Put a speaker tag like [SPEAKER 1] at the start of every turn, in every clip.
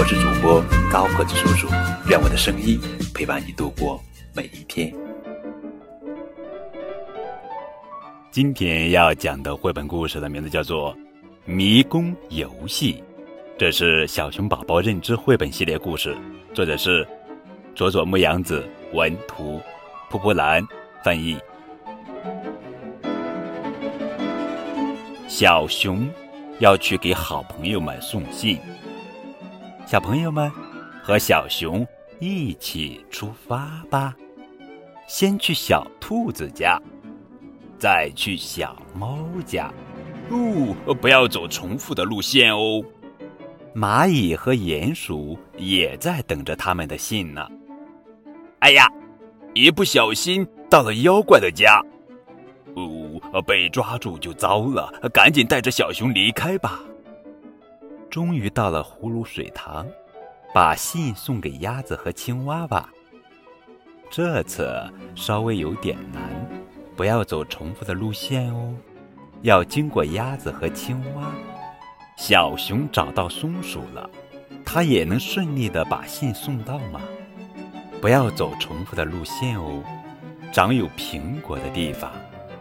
[SPEAKER 1] 我是主播高个子叔叔，愿我的声音陪伴你度过每一天。今天要讲的绘本故事的名字叫做《迷宫游戏》，这是小熊宝宝认知绘本系列故事，作者是佐佐木阳子文图，蒲蒲兰翻译。小熊要去给好朋友们送信，小朋友们和小熊一起出发吧。先去小兔子家。再去小猫家，哦，不要走重复的路线哦。蚂蚁和鼹鼠也在等着他们的信呢。哎呀，一不小心到了妖怪的家，哦，被抓住就糟了，赶紧带着小熊离开吧。终于到了葫芦水塘，把信送给鸭子和青蛙吧。这次稍微有点难。不要走重复的路线哦，要经过鸭子和青蛙。小熊找到松鼠了，它也能顺利的把信送到吗？不要走重复的路线哦，长有苹果的地方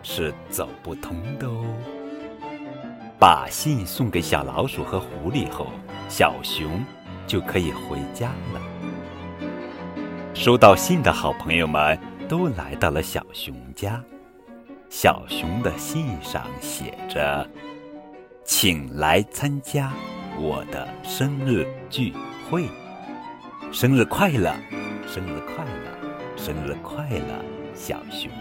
[SPEAKER 1] 是走不通的哦。把信送给小老鼠和狐狸后，小熊就可以回家了。收到信的好朋友们都来到了小熊家。小熊的信上写着：“请来参加我的生日聚会，生日快乐，生日快乐，生日快乐，小熊。”